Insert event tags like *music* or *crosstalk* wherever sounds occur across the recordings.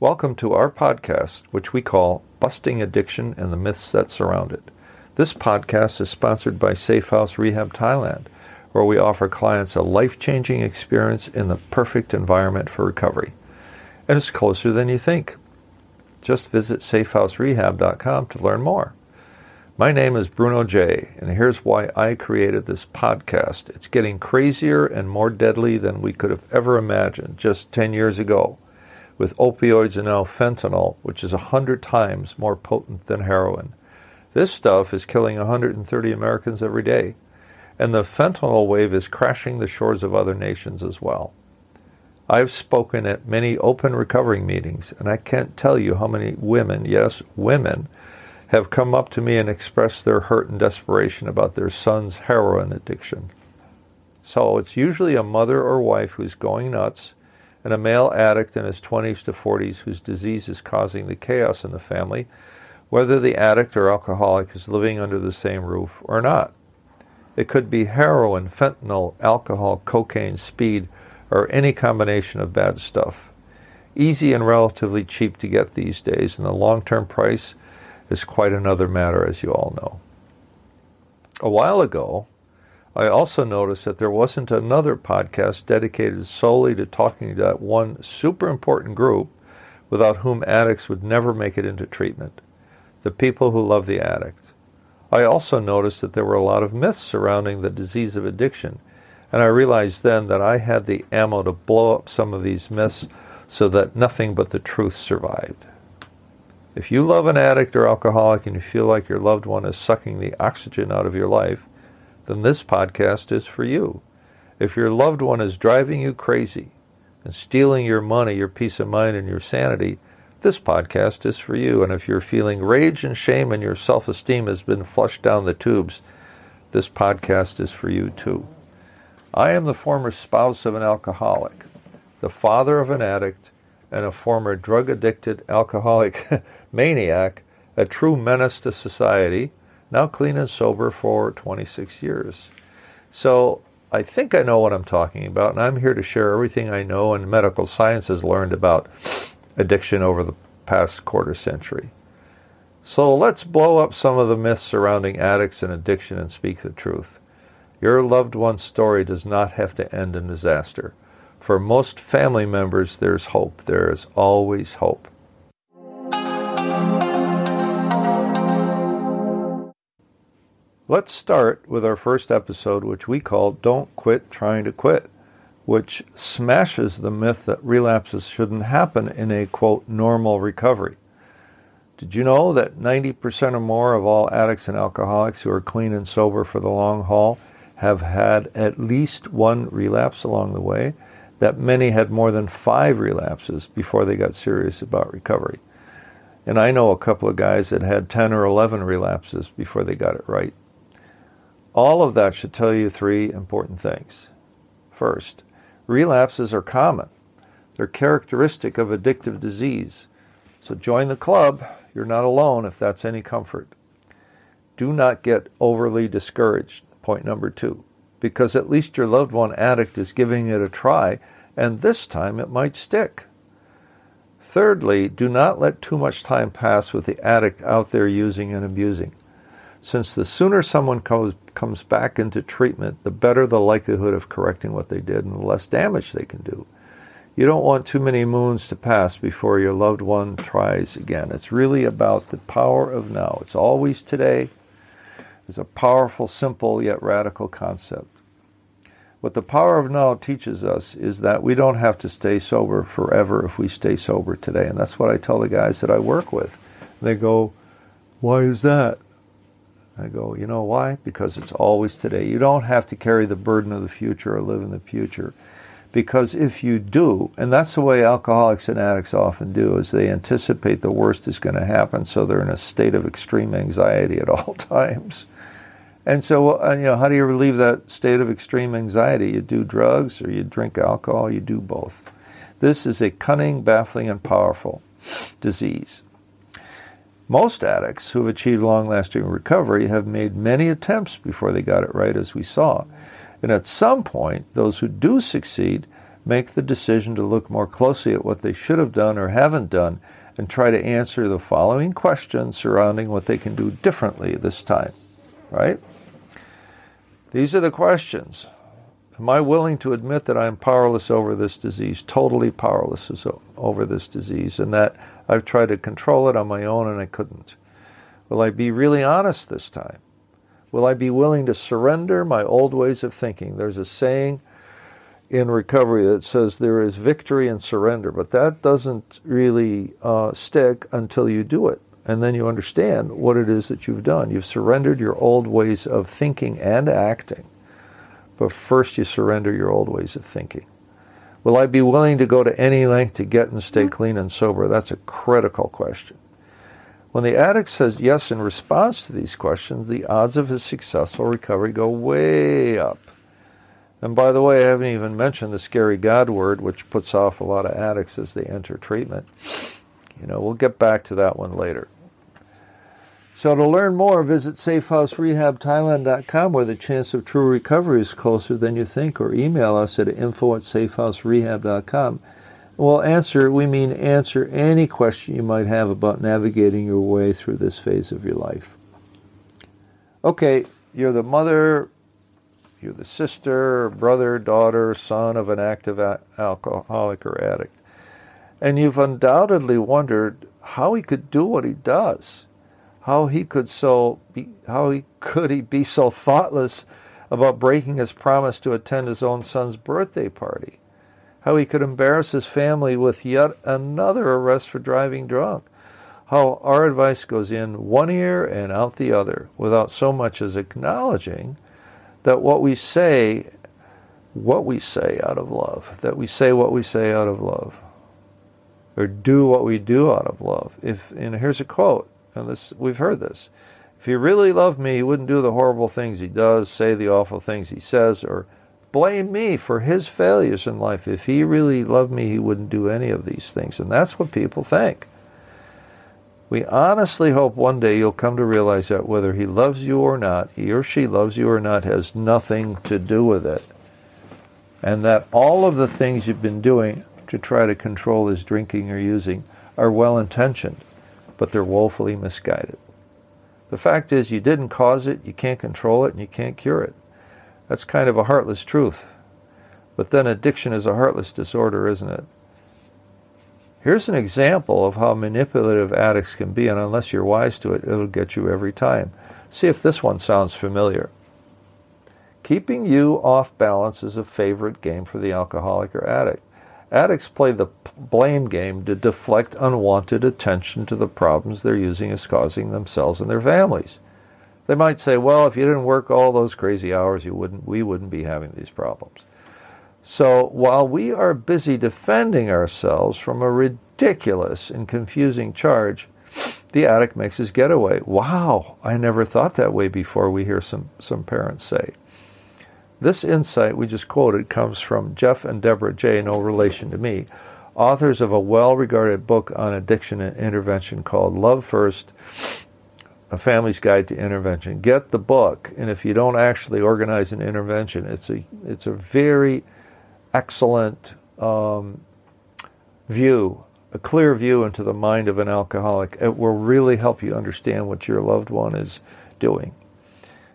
Welcome to our podcast, which we call Busting Addiction and the Myths That Surround It. This podcast is sponsored by Safe House Rehab Thailand, where we offer clients a life changing experience in the perfect environment for recovery. And it's closer than you think. Just visit safehouserehab.com to learn more. My name is Bruno J, and here's why I created this podcast. It's getting crazier and more deadly than we could have ever imagined just 10 years ago with opioids and now fentanyl, which is 100 times more potent than heroin. This stuff is killing 130 Americans every day, and the fentanyl wave is crashing the shores of other nations as well. I've spoken at many open recovering meetings, and I can't tell you how many women, yes, women, have come up to me and expressed their hurt and desperation about their son's heroin addiction. So it's usually a mother or wife who's going nuts and a male addict in his 20s to 40s whose disease is causing the chaos in the family, whether the addict or alcoholic is living under the same roof or not. It could be heroin, fentanyl, alcohol, cocaine, speed, or any combination of bad stuff. Easy and relatively cheap to get these days, and the long term price is quite another matter, as you all know. A while ago, I also noticed that there wasn't another podcast dedicated solely to talking to that one super important group without whom addicts would never make it into treatment the people who love the addict. I also noticed that there were a lot of myths surrounding the disease of addiction, and I realized then that I had the ammo to blow up some of these myths so that nothing but the truth survived. If you love an addict or alcoholic and you feel like your loved one is sucking the oxygen out of your life, then this podcast is for you. If your loved one is driving you crazy and stealing your money, your peace of mind, and your sanity, this podcast is for you. And if you're feeling rage and shame and your self esteem has been flushed down the tubes, this podcast is for you too. I am the former spouse of an alcoholic, the father of an addict, and a former drug addicted alcoholic *laughs* maniac, a true menace to society now clean and sober for 26 years. So I think I know what I'm talking about, and I'm here to share everything I know and medical science has learned about addiction over the past quarter century. So let's blow up some of the myths surrounding addicts and addiction and speak the truth. Your loved one's story does not have to end in disaster. For most family members, there's hope. There is always hope. Let's start with our first episode, which we call Don't Quit Trying to Quit, which smashes the myth that relapses shouldn't happen in a quote normal recovery. Did you know that 90% or more of all addicts and alcoholics who are clean and sober for the long haul have had at least one relapse along the way? That many had more than five relapses before they got serious about recovery. And I know a couple of guys that had 10 or 11 relapses before they got it right. All of that should tell you three important things. First, relapses are common. They're characteristic of addictive disease. So join the club. You're not alone if that's any comfort. Do not get overly discouraged. Point number two. Because at least your loved one addict is giving it a try, and this time it might stick. Thirdly, do not let too much time pass with the addict out there using and abusing since the sooner someone comes, comes back into treatment, the better the likelihood of correcting what they did and the less damage they can do. You don't want too many moons to pass before your loved one tries again. It's really about the power of now. It's always today. It's a powerful, simple, yet radical concept. What the power of now teaches us is that we don't have to stay sober forever if we stay sober today. And that's what I tell the guys that I work with. They go, Why is that? I go, you know why? Because it's always today. You don't have to carry the burden of the future or live in the future. Because if you do, and that's the way alcoholics and addicts often do, is they anticipate the worst is going to happen, so they're in a state of extreme anxiety at *laughs* all times. And so, uh, you know, how do you relieve that state of extreme anxiety? You do drugs or you drink alcohol, you do both. This is a cunning, baffling, and powerful disease. Most addicts who have achieved long lasting recovery have made many attempts before they got it right, as we saw. And at some point, those who do succeed make the decision to look more closely at what they should have done or haven't done and try to answer the following questions surrounding what they can do differently this time. Right? These are the questions. Am I willing to admit that I am powerless over this disease, totally powerless over this disease, and that I've tried to control it on my own and I couldn't? Will I be really honest this time? Will I be willing to surrender my old ways of thinking? There's a saying in recovery that says there is victory in surrender, but that doesn't really uh, stick until you do it. And then you understand what it is that you've done. You've surrendered your old ways of thinking and acting. But first, you surrender your old ways of thinking. Will I be willing to go to any length to get and stay mm-hmm. clean and sober? That's a critical question. When the addict says yes in response to these questions, the odds of his successful recovery go way up. And by the way, I haven't even mentioned the scary God word, which puts off a lot of addicts as they enter treatment. You know, we'll get back to that one later. So to learn more, visit safehouserehabthailand.com where the chance of true recovery is closer than you think, or email us at info at safehouserehab.com. We'll answer, we mean answer any question you might have about navigating your way through this phase of your life. Okay, you're the mother, you're the sister, brother, daughter, son of an active alcoholic or addict. And you've undoubtedly wondered how he could do what he does how he could so be, how he could he be so thoughtless about breaking his promise to attend his own son's birthday party. How he could embarrass his family with yet another arrest for driving drunk. How our advice goes in one ear and out the other without so much as acknowledging that what we say what we say out of love that we say what we say out of love or do what we do out of love. If and here's a quote and this we've heard this. If he really loved me, he wouldn't do the horrible things he does, say the awful things he says, or blame me for his failures in life. If he really loved me, he wouldn't do any of these things. And that's what people think. We honestly hope one day you'll come to realize that whether he loves you or not, he or she loves you or not, has nothing to do with it. And that all of the things you've been doing to try to control his drinking or using are well intentioned but they're woefully misguided. The fact is, you didn't cause it, you can't control it, and you can't cure it. That's kind of a heartless truth. But then addiction is a heartless disorder, isn't it? Here's an example of how manipulative addicts can be, and unless you're wise to it, it'll get you every time. See if this one sounds familiar. Keeping you off balance is a favorite game for the alcoholic or addict. Addicts play the blame game to deflect unwanted attention to the problems they're using as causing themselves and their families. They might say, well, if you didn't work all those crazy hours, you wouldn't, we wouldn't be having these problems. So while we are busy defending ourselves from a ridiculous and confusing charge, the addict makes his getaway. Wow, I never thought that way before, we hear some, some parents say. This insight we just quoted comes from Jeff and Deborah J., no relation to me, authors of a well regarded book on addiction and intervention called Love First A Family's Guide to Intervention. Get the book, and if you don't actually organize an intervention, it's a, it's a very excellent um, view, a clear view into the mind of an alcoholic. It will really help you understand what your loved one is doing.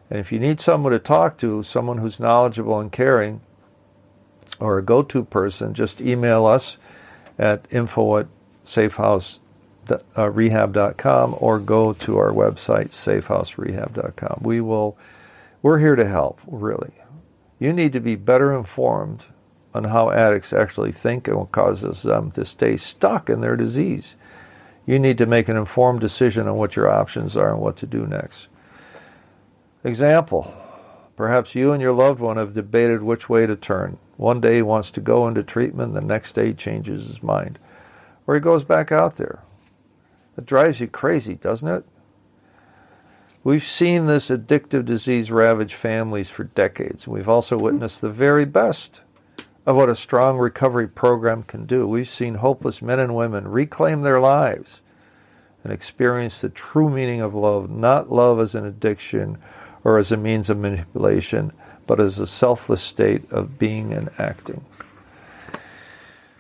And if you need someone to talk to, someone who's knowledgeable and caring, or a go to person, just email us at info at safehouserehab.com uh, or go to our website, safehouserehab.com. We will, we're here to help, really. You need to be better informed on how addicts actually think and what causes them to stay stuck in their disease. You need to make an informed decision on what your options are and what to do next. Example Perhaps you and your loved one have debated which way to turn. One day he wants to go into treatment, the next day he changes his mind. Or he goes back out there. It drives you crazy, doesn't it? We've seen this addictive disease ravage families for decades. We've also witnessed the very best of what a strong recovery program can do. We've seen hopeless men and women reclaim their lives and experience the true meaning of love, not love as an addiction or as a means of manipulation, but as a selfless state of being and acting.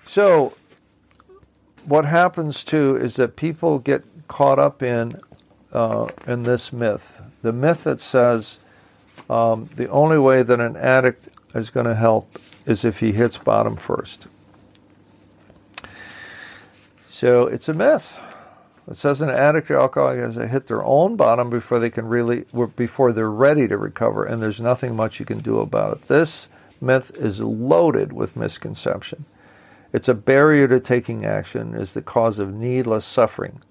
So, what happens too is that people get caught up in uh, in this myth, the myth that says um, the only way that an addict is going to help is if he hits bottom first. So it's a myth. It says an addict or alcoholic has to hit their own bottom before they can really, before they're ready to recover, and there's nothing much you can do about it. This myth is loaded with misconception. It's a barrier to taking action, is the cause of needless suffering.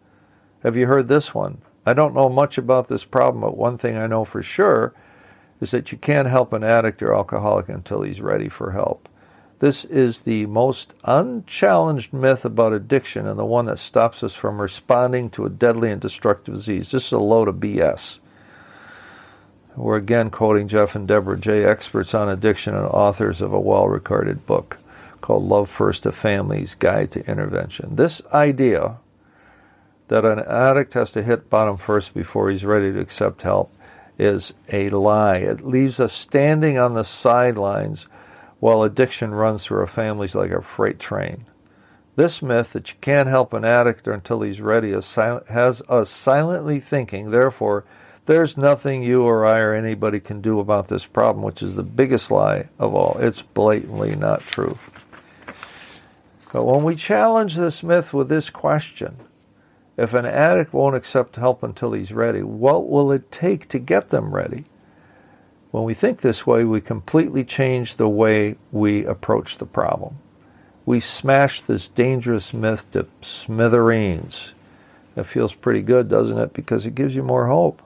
Have you heard this one? I don't know much about this problem, but one thing I know for sure is that you can't help an addict or alcoholic until he's ready for help. This is the most unchallenged myth about addiction and the one that stops us from responding to a deadly and destructive disease. This is a load of BS. We're again quoting Jeff and Deborah J., experts on addiction and authors of a well regarded book called Love First a Family's Guide to Intervention. This idea that an addict has to hit bottom first before he's ready to accept help is a lie. It leaves us standing on the sidelines while addiction runs through our families like a freight train. This myth that you can't help an addict until he's ready has us silently thinking, therefore, there's nothing you or I or anybody can do about this problem, which is the biggest lie of all. It's blatantly not true. But when we challenge this myth with this question, if an addict won't accept help until he's ready, what will it take to get them ready? When we think this way, we completely change the way we approach the problem. We smash this dangerous myth to smithereens. It feels pretty good, doesn't it? Because it gives you more hope.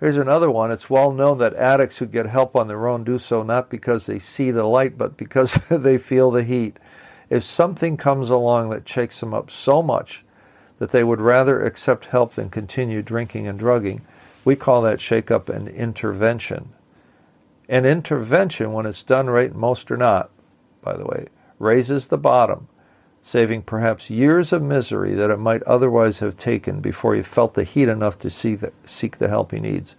Here's another one. It's well known that addicts who get help on their own do so not because they see the light, but because *laughs* they feel the heat if something comes along that shakes them up so much that they would rather accept help than continue drinking and drugging, we call that shake up an intervention. An intervention, when it's done right, most are not, by the way, raises the bottom, saving perhaps years of misery that it might otherwise have taken before he felt the heat enough to see the, seek the help he needs.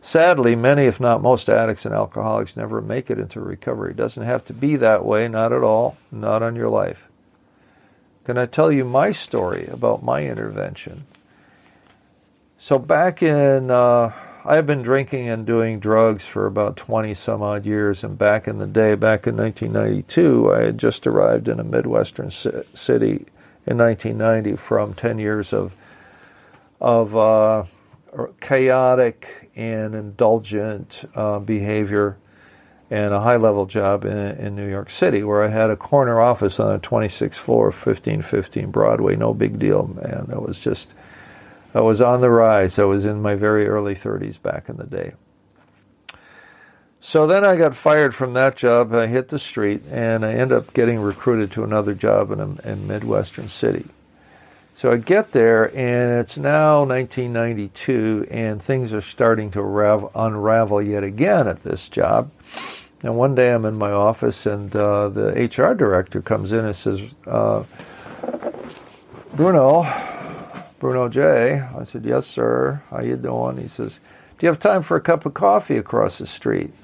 Sadly, many, if not most, addicts and alcoholics never make it into recovery. It doesn't have to be that way, not at all, not on your life. Can I tell you my story about my intervention? So, back in, uh, I've been drinking and doing drugs for about 20 some odd years, and back in the day, back in 1992, I had just arrived in a Midwestern city in 1990 from 10 years of, of uh, chaotic and indulgent uh, behavior and a high level job in, in, New York City where I had a corner office on the 26th floor of 1515 Broadway. No big deal, man. It was just, I was on the rise. I was in my very early 30s back in the day. So then I got fired from that job. I hit the street and I ended up getting recruited to another job in a in Midwestern city. So I get there, and it's now 1992, and things are starting to rav- unravel yet again at this job. And one day I'm in my office, and uh, the HR director comes in and says, uh, "Bruno, Bruno J." I said, "Yes, sir. How you doing?" He says, "Do you have time for a cup of coffee across the street?"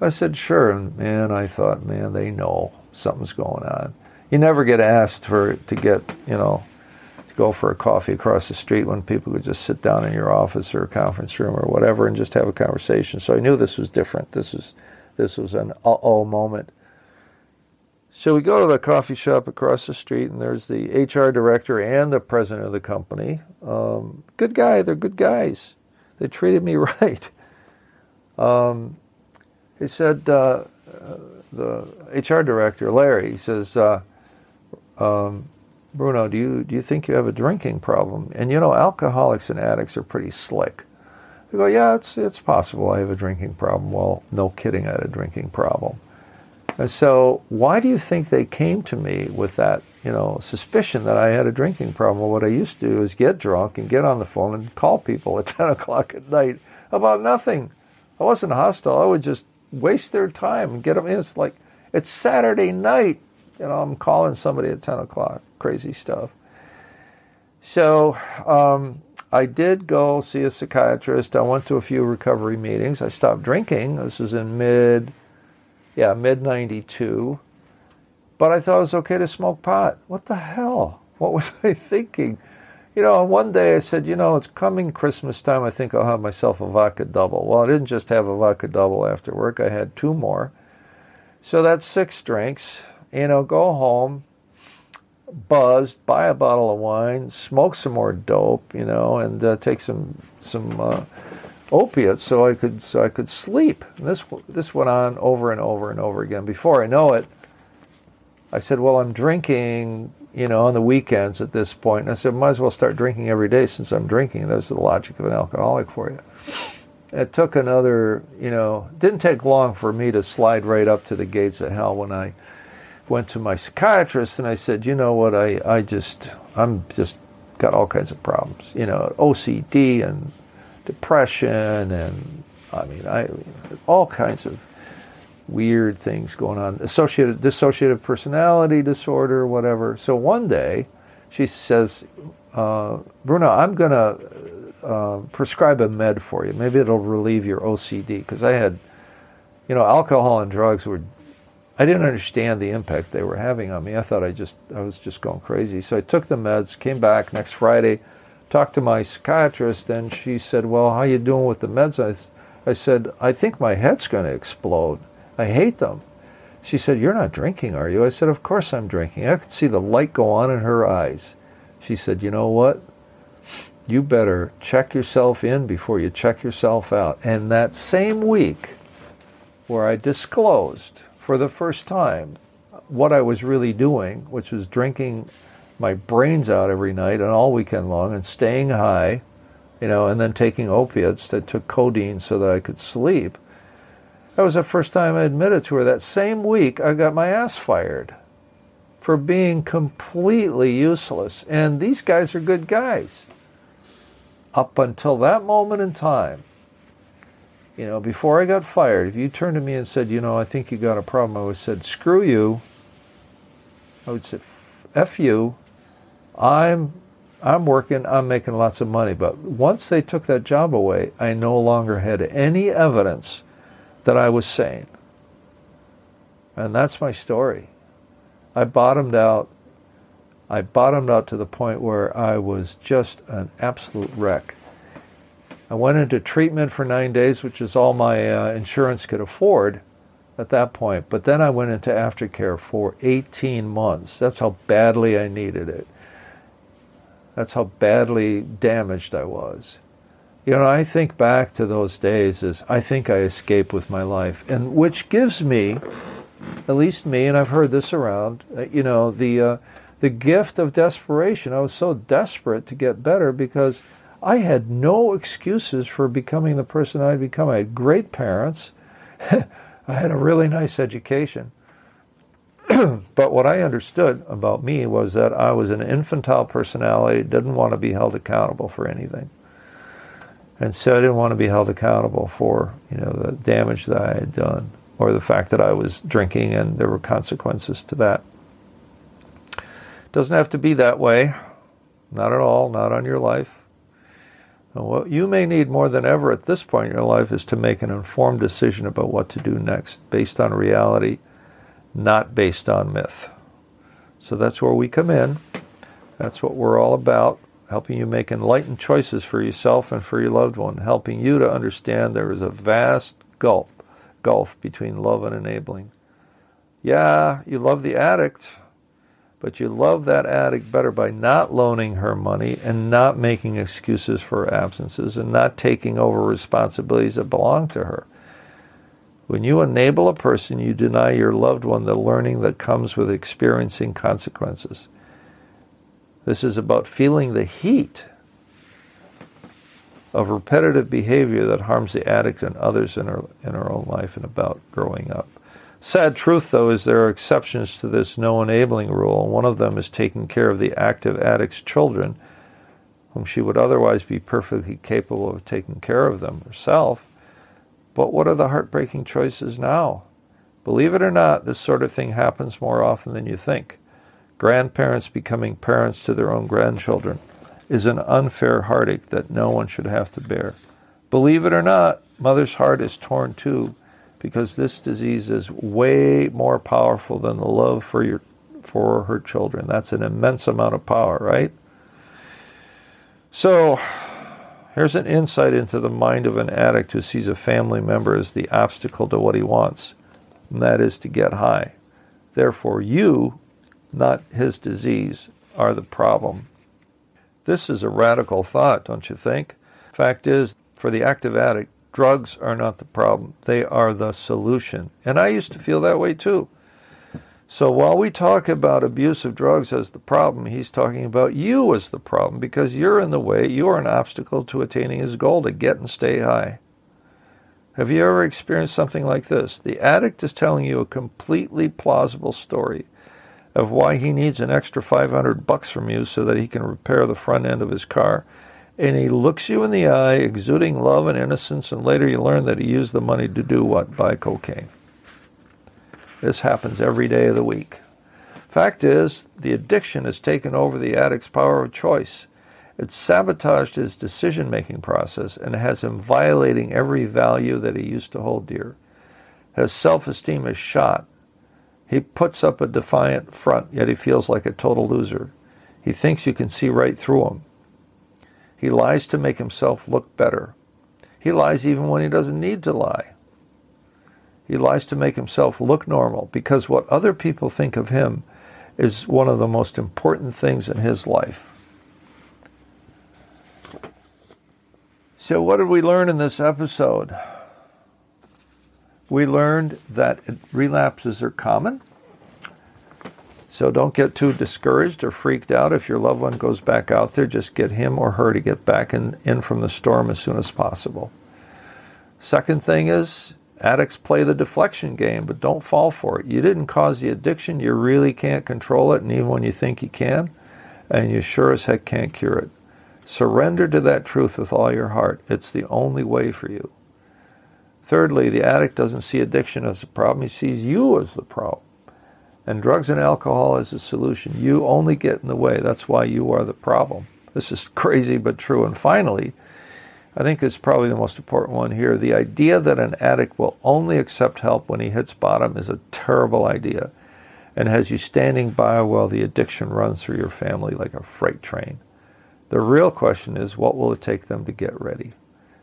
I said, "Sure." And man, I thought, man, they know something's going on. You never get asked for to get, you know to go for a coffee across the street when people could just sit down in your office or conference room or whatever and just have a conversation. So I knew this was different. This was this was an uh-oh moment. So we go to the coffee shop across the street, and there's the HR director and the president of the company. Um, good guy. They're good guys. They treated me *laughs* right. Um, he said, uh, uh, the HR director, Larry, he says, uh, um, Bruno, do you do you think you have a drinking problem? And you know, alcoholics and addicts are pretty slick. I go, yeah, it's it's possible I have a drinking problem. Well, no kidding, I had a drinking problem. And so, why do you think they came to me with that, you know, suspicion that I had a drinking problem? What I used to do is get drunk and get on the phone and call people at *laughs* ten o'clock at night about nothing. I wasn't hostile. I would just waste their time and get them in. It's like it's Saturday night. You know, I'm calling somebody at ten o'clock crazy stuff. So um, I did go see a psychiatrist. I went to a few recovery meetings. I stopped drinking. This was in mid, yeah, mid '92, but I thought it was okay to smoke pot. What the hell? What was *laughs* I thinking? You know, one day I said, you know, it's coming Christmas time. I think I'll have myself a vodka double. Well, I didn't just have a vodka double after work. I had two more. So that's six drinks. You know, go home, buzzed, buy a bottle of wine, smoke some more dope, you know, and uh, take some some uh, opiates so I could so I could sleep. And this this went on over and over and over again. Before I know it, I said, "Well, I'm drinking, you know, on the weekends at this point." And I said, "Might as well start drinking every day since I'm drinking." That's the logic of an alcoholic for you. It took another, you know, didn't take long for me to slide right up to the gates of hell when I went to my psychiatrist and I said, you know what, I, I just, I'm just got all kinds of problems, you know, OCD and depression and I mean, I all kinds of weird things going on, associated dissociative personality disorder, whatever. So one day, she says, uh, Bruno, I'm to uh, prescribe a med for you. Maybe it'll relieve your OCD because I had, you know, alcohol and drugs were I didn't understand the impact they were having on me. I thought I just I was just going crazy. So I took the meds, came back next Friday, talked to my psychiatrist, and she said, "Well, how you doing with the meds?" I, I said, "I think my head's going to explode. I hate them." She said, "You're not drinking, are you?" I said, "Of course I'm drinking." I could see the light go on in her eyes. She said, "You know what? You better check yourself in before you check yourself out." And that same week, where I disclosed for the first time what I was really doing, which was drinking my brains out every night and all weekend long and staying high, you know, and then taking opiates that took codeine so that I could sleep. That was the first time I admitted to her. That same week, I got my ass fired for being completely useless. And these guys are good guys. Up until that moment in time, you know, before I got fired, if you turned to me and said, you know, I think you got a problem, I would have said, screw you. I would say, F you. I'm I'm working, I'm making lots of money. But once they took that job away, I no longer had any evidence that I was sane. And that's my story. I bottomed out. I bottomed out to the point where I was just an absolute wreck. I went into treatment for nine days, which is all my uh, insurance could afford at that point. But then I went into aftercare for 18 months. That's how badly I needed it. That's how badly damaged I was. You know, I think back to those days as I think I escaped with my life, and which gives me, at least me, and I've heard this around, uh, you know, the uh, the gift of desperation. I was so desperate to get better because I had no excuses for becoming the person I'd become. I had great parents. *laughs* I had a really nice education. *clears throat* but what I understood about me was that I was an infantile personality, didn't want to be held accountable for anything. And so I didn't want to be held accountable for, you know, the damage that I had done or the fact that I was drinking and there were consequences to that. Doesn't have to be that way. Not at all, not on your life. And what you may need more than ever at this point in your life is to make an informed decision about what to do next, based on reality, not based on myth. So that's where we come in. That's what we're all about, helping you make enlightened choices for yourself and for your loved one, helping you to understand there is a vast gulf, gulf between love and enabling. Yeah, you love the addict, but you love that addict better by not loaning her money and not making excuses for absences and not taking over responsibilities that belong to her. When you enable a person, you deny your loved one the learning that comes with experiencing consequences. This is about feeling the heat of repetitive behavior that harms the addict and others in our, in our own life and about growing up. Sad truth, though, is there are exceptions to this no enabling rule, one of them is taking care of the active addict's children, whom she would otherwise be perfectly capable of taking care of them herself. But what are the heartbreaking choices now? Believe it or not, this sort of thing happens more often than you think. Grandparents becoming parents to their own grandchildren is an unfair heartache that no one should have to bear. Believe it or not, mother's heart is torn too because this disease is way more powerful than the love for your for her children. That's an immense amount of power, right? So, here's an insight into the mind of an addict who sees a family member as the obstacle to what he wants, and that is to get high. Therefore, you, not his disease, are the problem. This is a radical thought, don't you think? Fact is, for the active addict, drugs are not the problem, they are the solution. And I used to feel that way too. So while we talk about abuse of drugs as the problem, he's talking about you as the problem because you're in the way. You are an obstacle to attaining his goal to get and stay high. Have you ever experienced something like this? The addict is telling you a completely plausible story of why he needs an extra 500 bucks from you so that he can repair the front end of his car. And he looks you in the eye, exuding love and innocence, and later you learn that he used the money to do what? Buy cocaine. This happens every day of the week. Fact is, the addiction has taken over the addict's power of choice. It's sabotaged his decision making process and has him violating every value that he used to hold dear. His self esteem is shot. He puts up a defiant front, yet he feels like a total loser. He thinks you can see right through him. He lies to make himself look better. He lies even when he doesn't need to lie. He lies to make himself look normal because what other people think of him is one of the most important things in his life. So, what did we learn in this episode? We learned that relapses are common. So, don't get too discouraged or freaked out if your loved one goes back out there. Just get him or her to get back in, in from the storm as soon as possible. Second thing is, Addicts play the deflection game, but don't fall for it. You didn't cause the addiction. You really can't control it, and even when you think you can, and you sure as heck can't cure it. Surrender to that truth with all your heart. It's the only way for you. Thirdly, the addict doesn't see addiction as a problem, he sees you as the problem. And drugs and alcohol as a solution. You only get in the way. That's why you are the problem. This is *laughs* crazy but true. And finally, I think it's probably the most important one here. The idea that an addict will only accept help when he hits bottom is a terrible idea and has you standing by while the addiction runs through your family like a freight train. The real question is what will it take them to get ready?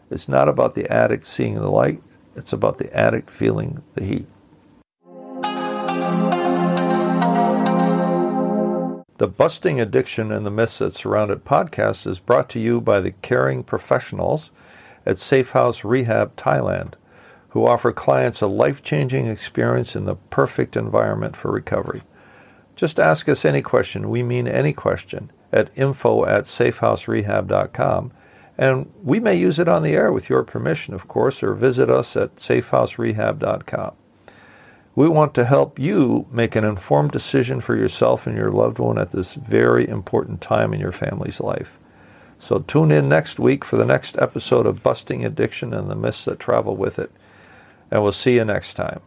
It's not about the addict seeing the light, it's about the addict feeling the heat. The Busting Addiction and the Myths That Surround It podcast is brought to you by the caring professionals at Safe House Rehab Thailand, who offer clients a life changing experience in the perfect environment for recovery. Just ask us any question, we mean any question, at info at safehouserehab.com, and we may use it on the air with your permission, of course, or visit us at safehouserehab.com. We want to help you make an informed decision for yourself and your loved one at this very important time in your family's life. So tune in next week for the next episode of Busting Addiction and the Myths That Travel with It. And we'll see you next time.